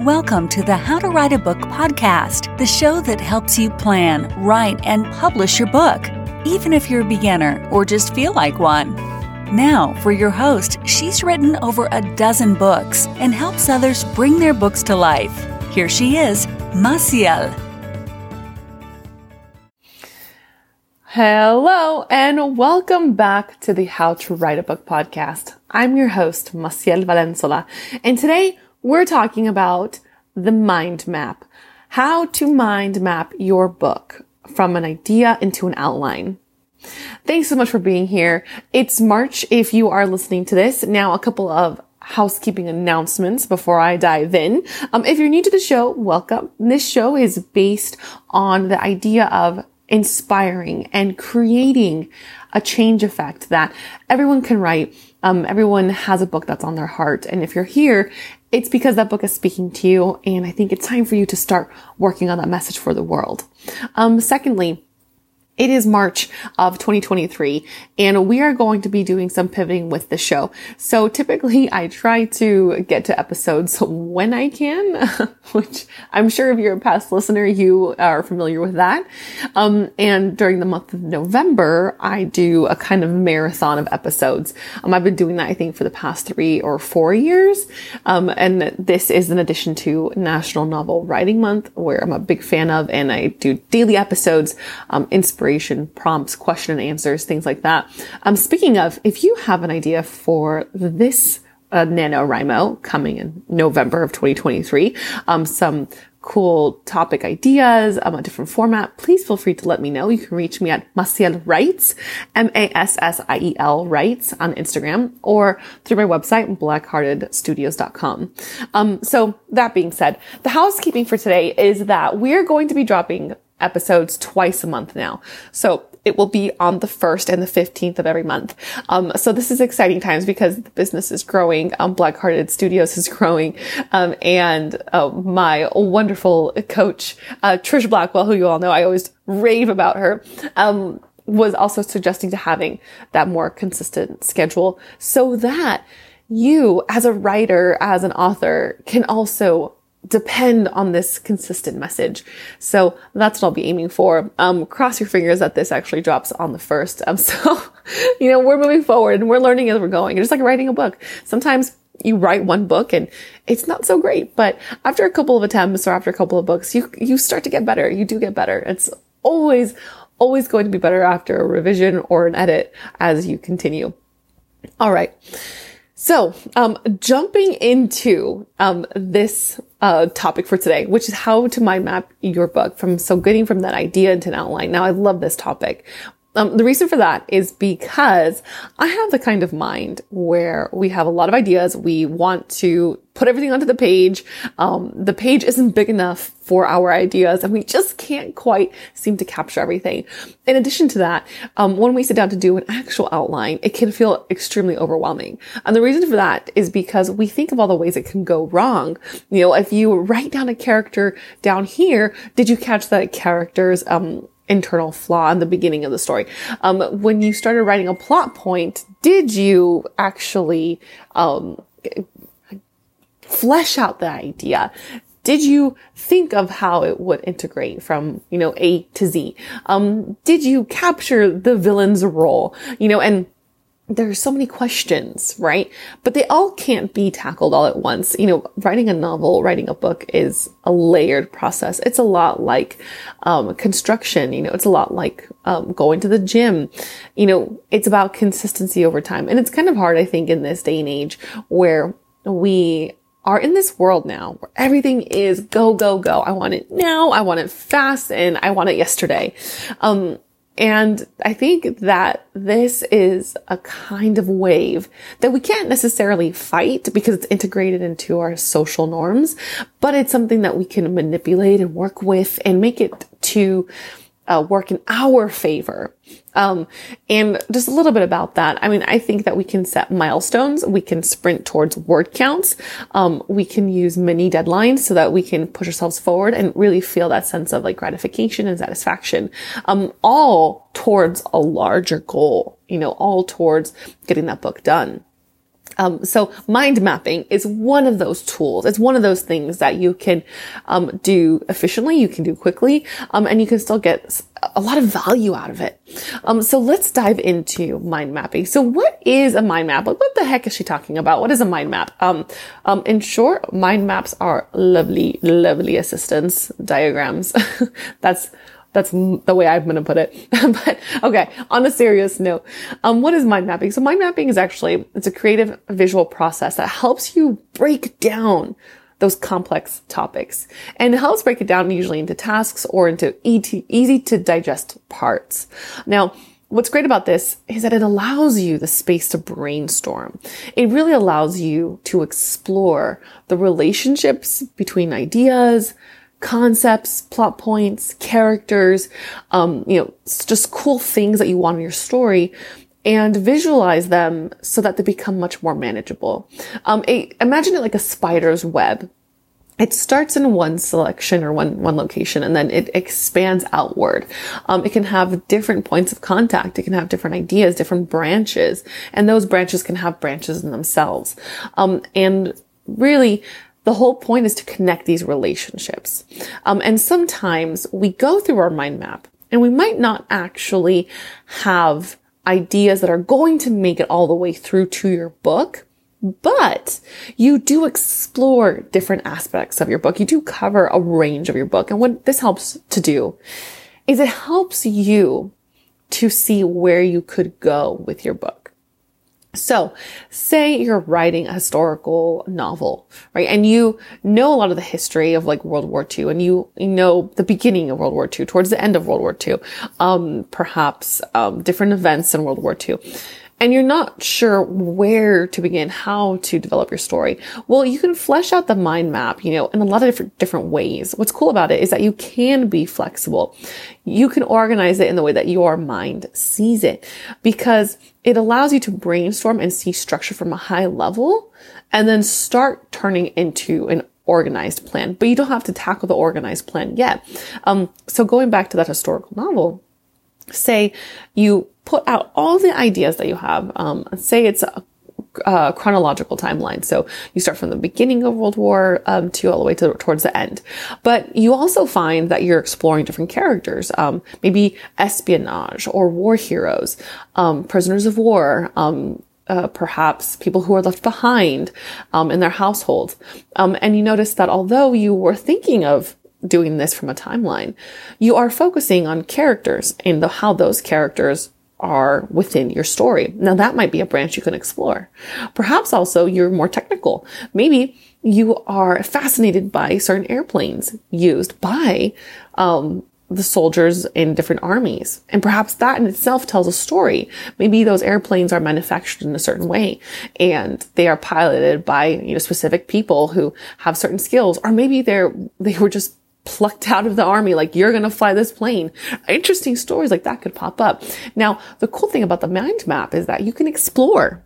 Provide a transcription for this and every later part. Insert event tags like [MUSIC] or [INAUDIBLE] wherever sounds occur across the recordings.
Welcome to the How to Write a Book podcast, the show that helps you plan, write, and publish your book, even if you're a beginner or just feel like one. Now, for your host, she's written over a dozen books and helps others bring their books to life. Here she is, Massiel. Hello, and welcome back to the How to Write a Book podcast. I'm your host, Massiel Valenzuela, and today we're talking about the mind map. How to mind map your book from an idea into an outline. Thanks so much for being here. It's March if you are listening to this. Now, a couple of housekeeping announcements before I dive in. Um, if you're new to the show, welcome. This show is based on the idea of inspiring and creating a change effect that everyone can write. Um, everyone has a book that's on their heart. And if you're here, it's because that book is speaking to you. And I think it's time for you to start working on that message for the world. Um, secondly, it is March of 2023 and we are going to be doing some pivoting with the show. So typically I try to get to episodes when I can, [LAUGHS] which I'm sure if you're a past listener, you are familiar with that. Um, and during the month of November, I do a kind of marathon of episodes. Um, I've been doing that, I think, for the past three or four years. Um, and this is in addition to National Novel Writing Month, where I'm a big fan of, and I do daily episodes, um, inspiration inspiration prompts, question and answers, things like that. Um, speaking of, if you have an idea for this uh, NaNoWriMo coming in November of 2023, um, some cool topic ideas, um, a different format, please feel free to let me know. You can reach me at Massiel Writes, M-A-S-S-I-E-L Writes on Instagram or through my website, blackheartedstudios.com. Um, so that being said, the housekeeping for today is that we're going to be dropping episodes twice a month now. So it will be on the 1st and the 15th of every month. Um, so this is exciting times because the business is growing. Um, Black Hearted Studios is [LAUGHS] growing. Um, and, uh, my wonderful coach, uh, Trish Blackwell, who you all know, I always rave about her, um, was also suggesting to having that more consistent schedule so that you as a writer, as an author can also depend on this consistent message. So that's what I'll be aiming for. Um, cross your fingers that this actually drops on the first. Um, [LAUGHS] so, you know, we're moving forward and we're learning as we're going. It's just like writing a book. Sometimes you write one book and it's not so great, but after a couple of attempts or after a couple of books, you, you start to get better. You do get better. It's always, always going to be better after a revision or an edit as you continue. All right. So, um, jumping into um, this uh, topic for today, which is how to mind map your book from so getting from that idea into an outline. Now, I love this topic. Um, the reason for that is because I have the kind of mind where we have a lot of ideas. We want to put everything onto the page. Um, the page isn't big enough for our ideas and we just can't quite seem to capture everything. In addition to that, um, when we sit down to do an actual outline, it can feel extremely overwhelming. And the reason for that is because we think of all the ways it can go wrong. You know, if you write down a character down here, did you catch that character's, um, internal flaw in the beginning of the story. Um, when you started writing a plot point, did you actually um, flesh out the idea? Did you think of how it would integrate from, you know, A to Z? Um, did you capture the villain's role? You know, and there's so many questions, right? But they all can't be tackled all at once. You know, writing a novel, writing a book is a layered process. It's a lot like, um, construction. You know, it's a lot like, um, going to the gym. You know, it's about consistency over time. And it's kind of hard, I think, in this day and age where we are in this world now where everything is go, go, go. I want it now. I want it fast and I want it yesterday. Um, and I think that this is a kind of wave that we can't necessarily fight because it's integrated into our social norms, but it's something that we can manipulate and work with and make it to uh, work in our favor. Um, and just a little bit about that. I mean, I think that we can set milestones. We can sprint towards word counts. Um, we can use mini deadlines so that we can push ourselves forward and really feel that sense of like gratification and satisfaction. Um, all towards a larger goal, you know, all towards getting that book done. Um, so mind mapping is one of those tools. It's one of those things that you can um, do efficiently, you can do quickly, um, and you can still get a lot of value out of it. Um, so let's dive into mind mapping. So what is a mind map? Like, what the heck is she talking about? What is a mind map? Um, um, in short, mind maps are lovely, lovely assistance diagrams. [LAUGHS] That's that's the way I'm going to put it. [LAUGHS] but okay, on a serious note, um, what is mind mapping? So mind mapping is actually, it's a creative visual process that helps you break down those complex topics and helps break it down usually into tasks or into easy to digest parts. Now, What's great about this is that it allows you the space to brainstorm. It really allows you to explore the relationships between ideas, concepts, plot points, characters, um, you know, just cool things that you want in your story and visualize them so that they become much more manageable. Um, a, imagine it like a spider's web. It starts in one selection or one, one location and then it expands outward. Um, it can have different points of contact. It can have different ideas, different branches, and those branches can have branches in themselves. Um, and really, the whole point is to connect these relationships. Um, and sometimes we go through our mind map and we might not actually have ideas that are going to make it all the way through to your book. But you do explore different aspects of your book. You do cover a range of your book. And what this helps to do is it helps you to see where you could go with your book. So say you're writing a historical novel, right? And you know a lot of the history of like World War II and you, know the beginning of World War II, towards the end of World War II, um, perhaps, um, different events in World War II and you're not sure where to begin, how to develop your story. Well, you can flesh out the mind map, you know, in a lot of different, different ways. What's cool about it is that you can be flexible. You can organize it in the way that your mind sees it because it allows you to brainstorm and see structure from a high level and then start turning into an organized plan, but you don't have to tackle the organized plan yet. Um, so going back to that historical novel, say you put out all the ideas that you have. Um, say it's a, a, chronological timeline. So you start from the beginning of World War um, II all the way to towards the end. But you also find that you're exploring different characters, um, maybe espionage or war heroes, um, prisoners of war, um, uh, perhaps people who are left behind um, in their households. Um, and you notice that although you were thinking of doing this from a timeline, you are focusing on characters and the, how those characters are within your story. Now that might be a branch you can explore. Perhaps also you're more technical. Maybe you are fascinated by certain airplanes used by, um, the soldiers in different armies. And perhaps that in itself tells a story. Maybe those airplanes are manufactured in a certain way and they are piloted by, you know, specific people who have certain skills. Or maybe they're, they were just plucked out of the army, like you're going to fly this plane. Interesting stories like that could pop up. Now, the cool thing about the mind map is that you can explore.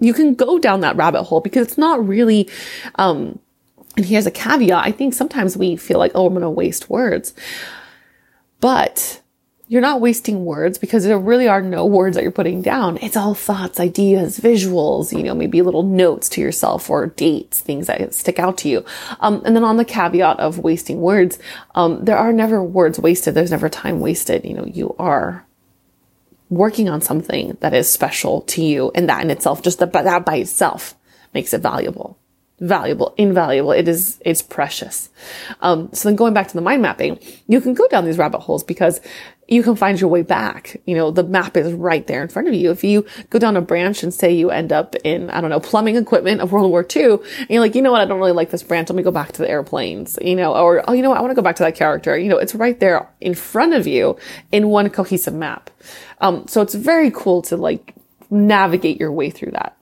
You can go down that rabbit hole because it's not really, um, and here's a caveat. I think sometimes we feel like, oh, I'm going to waste words. But you're not wasting words because there really are no words that you're putting down. It's all thoughts, ideas, visuals, you know, maybe little notes to yourself or dates, things that stick out to you. Um, and then on the caveat of wasting words, um, there are never words wasted. There's never time wasted. You know, you are working on something that is special to you and that in itself, just that, that by itself makes it valuable valuable, invaluable. It is, it's precious. Um, so then going back to the mind mapping, you can go down these rabbit holes because you can find your way back. You know, the map is right there in front of you. If you go down a branch and say you end up in, I don't know, plumbing equipment of World War II, and you're like, you know what, I don't really like this branch. Let me go back to the airplanes, you know, or, oh, you know what, I want to go back to that character. You know, it's right there in front of you in one cohesive map. Um, so it's very cool to like navigate your way through that.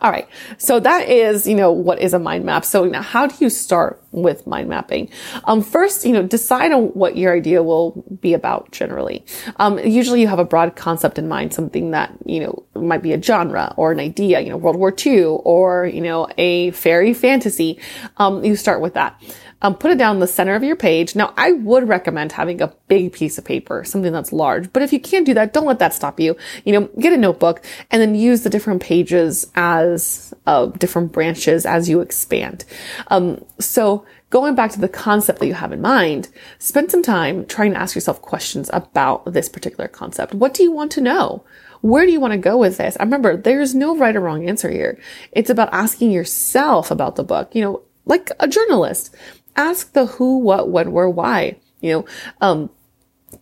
All right. So that is, you know, what is a mind map. So now how do you start with mind mapping. Um, first, you know, decide on what your idea will be about generally. Um, usually you have a broad concept in mind, something that, you know, might be a genre or an idea, you know, World War II or, you know, a fairy fantasy. Um, you start with that. Um, put it down in the center of your page. Now, I would recommend having a big piece of paper, something that's large, but if you can't do that, don't let that stop you. You know, get a notebook and then use the different pages as uh, different branches as you expand. Um, so going back to the concept that you have in mind, spend some time trying to ask yourself questions about this particular concept. What do you want to know? Where do you want to go with this? I remember there's no right or wrong answer here. It's about asking yourself about the book, you know, like a journalist ask the who, what, when, where, why. You know, um,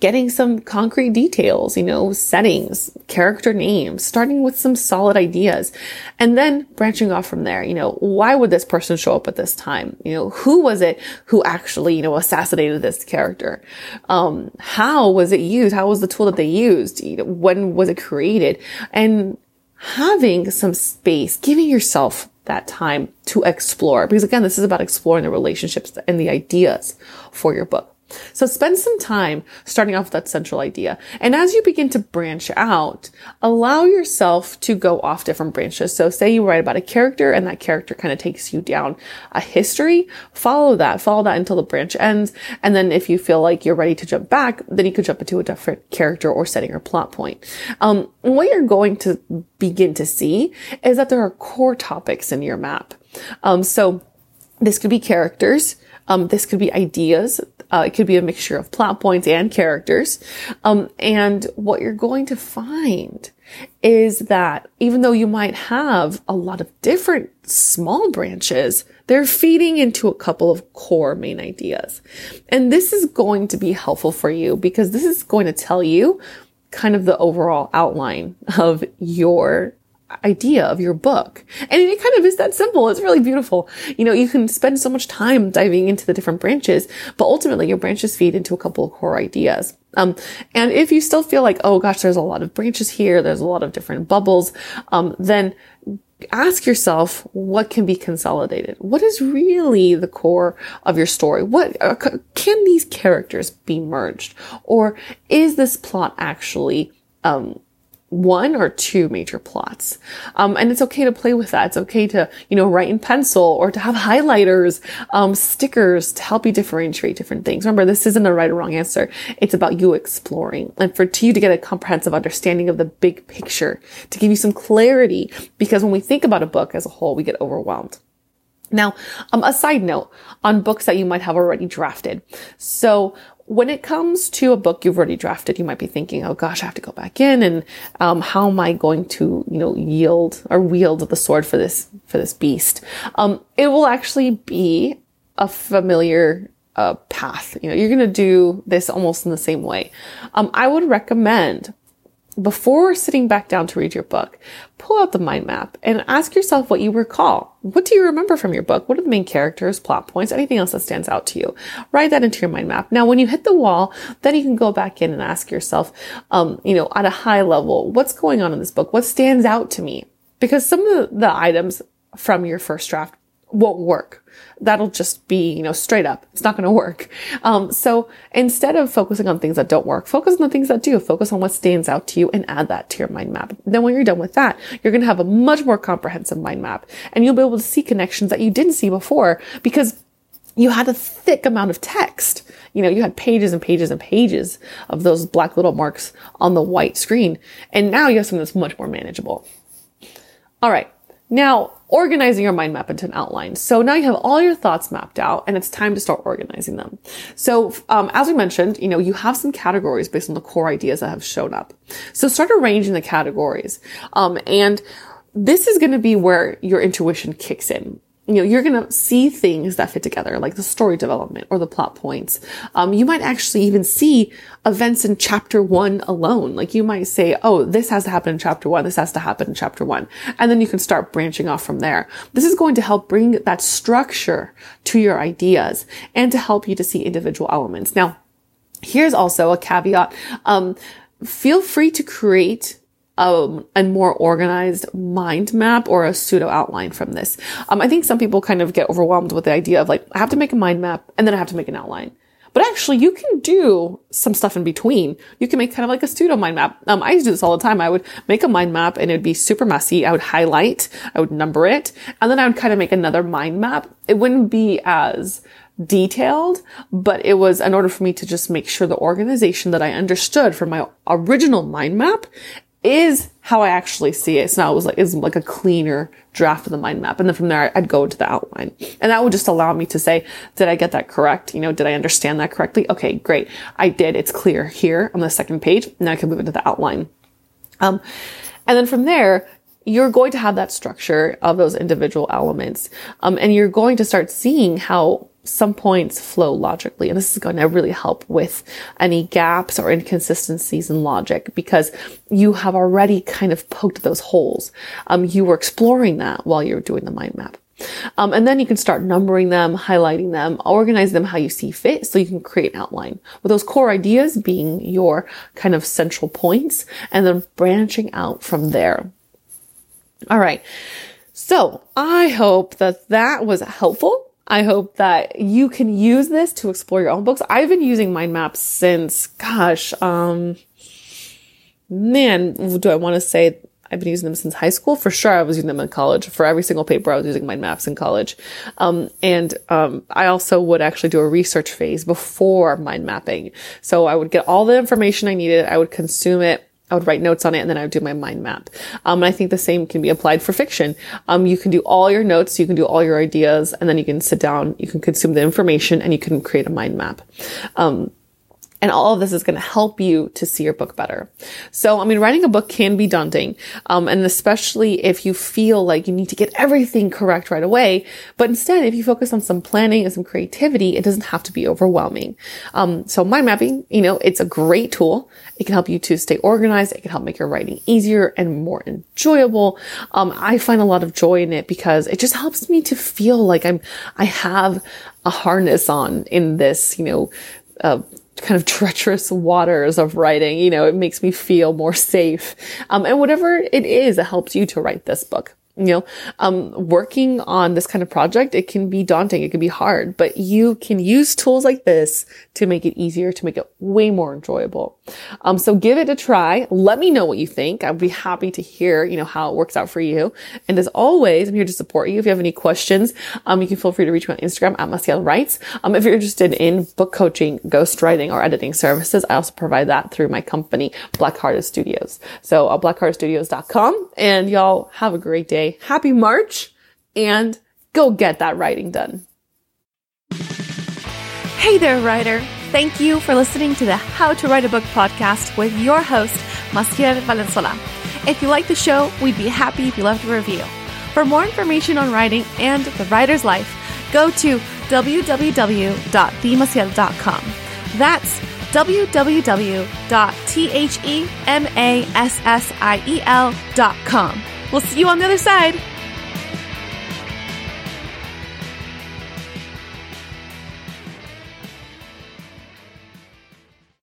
getting some concrete details, you know, settings, character names, starting with some solid ideas, and then branching off from there. You know, why would this person show up at this time? You know, who was it who actually, you know, assassinated this character? Um, how was it used? How was the tool that they used? You know, when was it created? And having some space, giving yourself that time to explore. Because again, this is about exploring the relationships and the ideas for your book. So spend some time starting off with that central idea. And as you begin to branch out, allow yourself to go off different branches. So say you write about a character and that character kind of takes you down a history, follow that, follow that until the branch ends. And then if you feel like you're ready to jump back, then you could jump into a different character or setting or plot point. Um, what you're going to begin to see is that there are core topics in your map. Um, so this could be characters. Um, this could be ideas. Uh, it could be a mixture of plot points and characters. Um, and what you're going to find is that even though you might have a lot of different small branches, they're feeding into a couple of core main ideas. And this is going to be helpful for you because this is going to tell you kind of the overall outline of your idea of your book. And it kind of is that simple. It's really beautiful. You know, you can spend so much time diving into the different branches, but ultimately your branches feed into a couple of core ideas. Um, and if you still feel like, oh gosh, there's a lot of branches here, there's a lot of different bubbles, um, then ask yourself what can be consolidated. What is really the core of your story? What uh, can these characters be merged, or is this plot actually um, one or two major plots. Um, and it's okay to play with that. It's okay to, you know, write in pencil or to have [LAUGHS] highlighters, um, stickers to help you differentiate different things. Remember, this isn't a right or wrong answer. It's about you exploring and for you to get a comprehensive understanding of the big picture, to give you some clarity. Because when we think about a book as a whole, we get overwhelmed. Now, um, a side note on books that you might have already drafted. So when it comes to a book you've already drafted, you might be thinking, oh gosh, I have to go back in and, um, how am I going to, you know, yield or wield the sword for this, for this beast? Um, it will actually be a familiar, uh, path. You know, you're going to do this almost in the same way. Um, I would recommend before sitting back down to read your book, pull out the mind map and ask yourself what you recall. What do you remember from your book? What are the main characters, plot points, anything else that stands out to you? Write that into your mind map. Now, when you hit the wall, then you can go back in and ask yourself, um, you know, at a high level, what's going on in this book? What stands out to me? Because some of the, items from your first draft won't work. That'll just be, you know, straight up. It's not going to work. Um, so instead of focusing on things that don't work, focus on the things that do. Focus on what stands out to you and add that to your mind map. Then when you're done with that, you're going to have a much more comprehensive mind map and you'll be able to see connections that you didn't see before because you had a thick amount of text. You know, you had pages and pages and pages of those black little marks on the white screen. And now you have something that's much more manageable. All right. Now, organizing your mind map into an outline. So now you have all your thoughts mapped out and it's time to start organizing them. So, um, as we mentioned, you know, you have some categories based on the core ideas that have shown up. So start arranging the categories. Um, and this is going to be where your intuition kicks in you know, you're going to see things that fit together, like the story development or the plot points. Um, you might actually even see events in chapter one alone. Like you might say, oh, this has to happen in chapter one. This has to happen in chapter one. And then you can start branching off from there. This is going to help bring that structure to your ideas and to help you to see individual elements. Now, here's also a caveat. Um, feel free to create a, a more organized mind map or a pseudo outline from this. Um, I think some people kind of get overwhelmed with the idea of like, I have to make a mind map and then I have to make an outline. But actually, you can do some stuff in between. You can make kind of like a pseudo mind map. Um, I used to do this all the time. I would make a mind map and it'd be super messy. I would highlight, I would number it, and then I would kind of make another mind map. It wouldn't be as detailed, but it was in order for me to just make sure the organization that I understood from my original mind map is how I actually see it. So now it was like, is like a cleaner draft of the mind map. And then from there, I'd go to the outline. And that would just allow me to say, did I get that correct? You know, did I understand that correctly? Okay, great. I did. It's clear here on the second page. Now I can move into the outline. Um, and then from there, you're going to have that structure of those individual elements. Um, and you're going to start seeing how some points flow logically. And this is going to really help with any gaps or inconsistencies in logic because you have already kind of poked those holes. Um, you were exploring that while you're doing the mind map. Um, and then you can start numbering them, highlighting them, organize them how you see fit so you can create an outline with those core ideas being your kind of central points and then branching out from there. All right. So I hope that that was helpful. I hope that you can use this to explore your own books. I've been using mind maps since, gosh, um, man, do I want to say I've been using them since high school? For sure, I was using them in college. For every single paper, I was using mind maps in college. Um, and um, I also would actually do a research phase before mind mapping. So I would get all the information I needed. I would consume it I would write notes on it and then I would do my mind map. Um, and I think the same can be applied for fiction. Um, you can do all your notes, you can do all your ideas, and then you can sit down, you can consume the information, and you can create a mind map. Um, and all of this is going to help you to see your book better. So, I mean, writing a book can be daunting. Um, and especially if you feel like you need to get everything correct right away. But instead, if you focus on some planning and some creativity, it doesn't have to be overwhelming. Um, so mind mapping, you know, it's a great tool. It can help you to stay organized. It can help make your writing easier and more enjoyable. Um, I find a lot of joy in it because it just helps me to feel like I'm, I have a harness on in this, you know, uh, kind of [LAUGHS] treacherous waters of writing. You know, it makes me feel more safe. Um, and whatever it is, it helps you to write this book you know, um, working on this kind of project, it can be daunting. It can be hard, but you can use tools like this to make it easier, to make it way more enjoyable. Um, so give it a try. Let me know what you think. I'd be happy to hear, you know, how it works out for you. And as always, I'm here to support you. If you have any questions, um, you can feel free to reach me on Instagram at Massiel Writes. Um, if you're interested in book coaching, ghostwriting, or editing services, I also provide that through my company, Black Hearted Studios. So, uh, blackheartedstudios.com and y'all have a great day happy March and go get that writing done. Hey there, writer. Thank you for listening to the How to Write a Book podcast with your host, Massiel Valenzuela. If you like the show, we'd be happy if you left a review. For more information on writing and the writer's life, go to www.themassiel.com. That's www.themassiel.com. We'll see you on the other side.